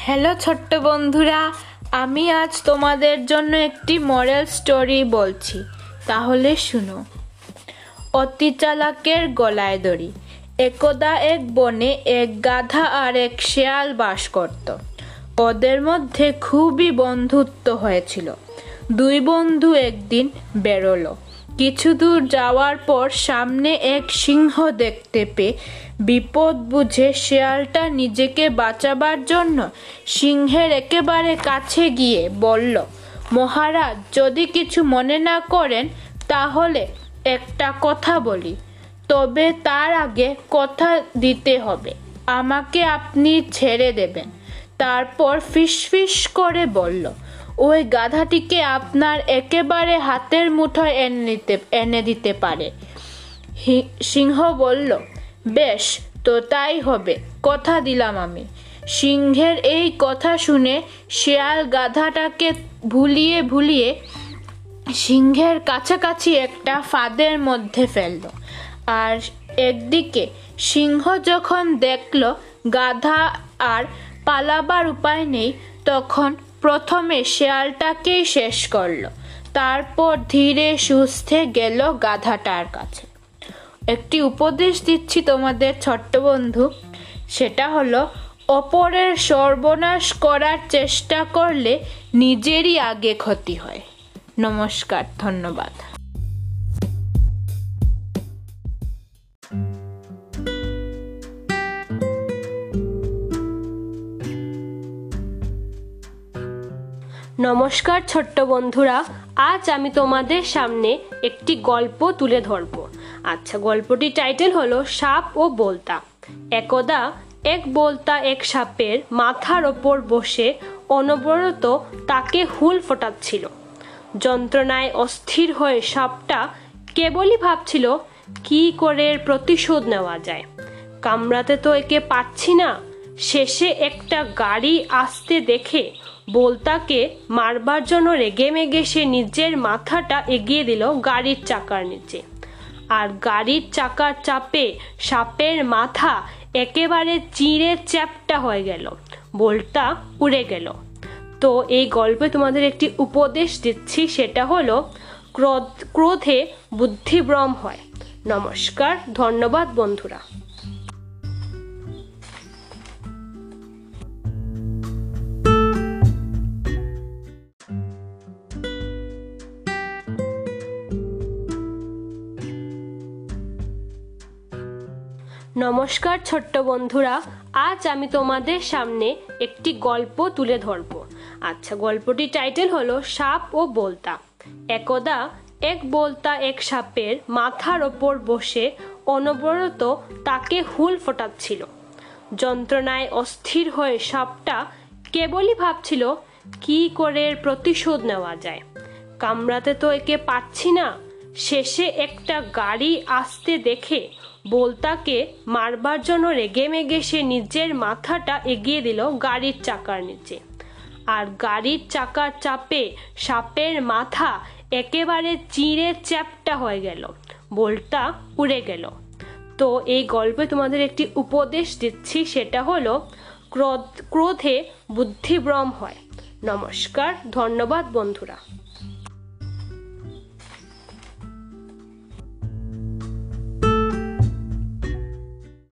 Hello ছোট্ট বন্ধুরা, আমি আজ তোমাদের জন্য একটি মরাল স্টোরি বলছি। তাহলে শুনো। অতি চালাকের গলায় দড়ি। একদা এক বনে এক গাধা আর এক শেয়াল বাস করত। ওদের মধ্যে খুবই বন্ধুত্ব হয়েছিল। দুই বন্ধু একদিন বেরোলো। কিছু দূর যাওয়ার পর সামনে এক সিংহ দেখতে পেয়ে বিপদ বুঝে শেয়ালটা নিজেকে বাঁচাবার জন্য সিংহের একেবারে কাছে গিয়ে বলল, মহারাজ, যদি কিছু মনে না করেন, তাহলে একটা কথা বলি। তবে তার আগে কথা দিতে হবে। আমাকে আপনি ছেড়ে দেবেন। তারপর ফিসফিস করে বলল ওই গাধাটিকে আপনার একেবারে হাতের মুঠোয় এনে নিতে এনে দিতে পারে। সিংহ বলল, বেশ, তো তাই হবে। কথা দিলাম আমি। সিংহের এই কথা শুনে শেয়াল গাধাটাকে ভুলিয়ে ভুলিয়ে সিংহের কাছাকাছি একটা ফাঁদের মধ্যে ফেলল। আর একদিকে সিংহ যখন দেখল গাধা আর পালাবার উপায় নেই, তখন প্রথমে শেয়ালটাকেই শেষ করল, তারপর ধীরে সুস্থে গেল গাধাটার কাছে। একটি উপদেশ দিচ্ছি তোমাদের ছোট্ট বন্ধু, সেটা হলো, অপরের সর্বনাশ করার চেষ্টা করলে নিজেরই আগে ক্ষতি হয়। নমস্কার, ধন্যবাদ। নমস্কার ছোট্ট বন্ধুরা, আজ আমি তোমাদের সামনে একটি গল্প তুলে ধরব। আচ্ছা গল্পটির টাইটেল হলো সাপ ও বলতা। একদা এক বলতা এক সাপের মাথার ওপর বসে অনবরত তাকে হুল ফোটাচ্ছিল। যন্ত্রণায় অস্থির হয়ে সাপটা কেবলই ভাবছিল, কি করে প্রতিশোধ নেওয়া যায়? কামড়াতে তো একে পাচ্ছি না। শেষে একটা গাড়ি আসতে দেখে বলতাকে মারবার জন্য রেগে মেগে সে নিজের মাথাটা এগিয়ে দিল গাড়ির চাকার নিচে। আর গাড়ির চাকার চাপে সাপের মাথা একেবারে চিড়ে চ্যাপটা হয়ে গেল। বলটা উড়ে গেল। তো এই গল্পে তোমাদের একটি উপদেশ দিচ্ছি, সেটা হলো, ক্রোধ ক্রোধে বুদ্ধিভ্রম হয়। নমস্কার, ধন্যবাদ বন্ধুরা। নমস্কার ছোট্ট বন্ধুরা, আজ আমি তোমাদের সামনে একটি গল্প তুলে ধরব। আচ্ছা গল্পটি টাইটেল হলো সাপ ও বলতা। একদা এক বলতা এক সাপের মাথার ওপর বসে অনবরত তাকে হুল ফোটাচ্ছিল। যন্ত্রণায় অস্থির হয়ে সাপটা কেবলই ভাবছিল, কি করে প্রতিশোধ নেওয়া যায়? কামড়াতে তো একে পাচ্ছি না। শেষে একটা গাড়ি আসতে দেখে বলতাকে মারবার জন্য রেগে মেগে সে নিজের মাথাটা এগিয়ে দিল গাড়ির চাকার নিচে। আর গাড়ির চাকার চাপে সাপের মাথা একেবারে চিড়ে চ্যাপটা হয়ে গেল। বলটা উড়ে গেল। তো এই গল্পে তোমাদের একটি উপদেশ দিচ্ছি, সেটা হলো, ক্রোধ ক্রোধে বুদ্ধিভ্রম হয়। নমস্কার, ধন্যবাদ বন্ধুরা।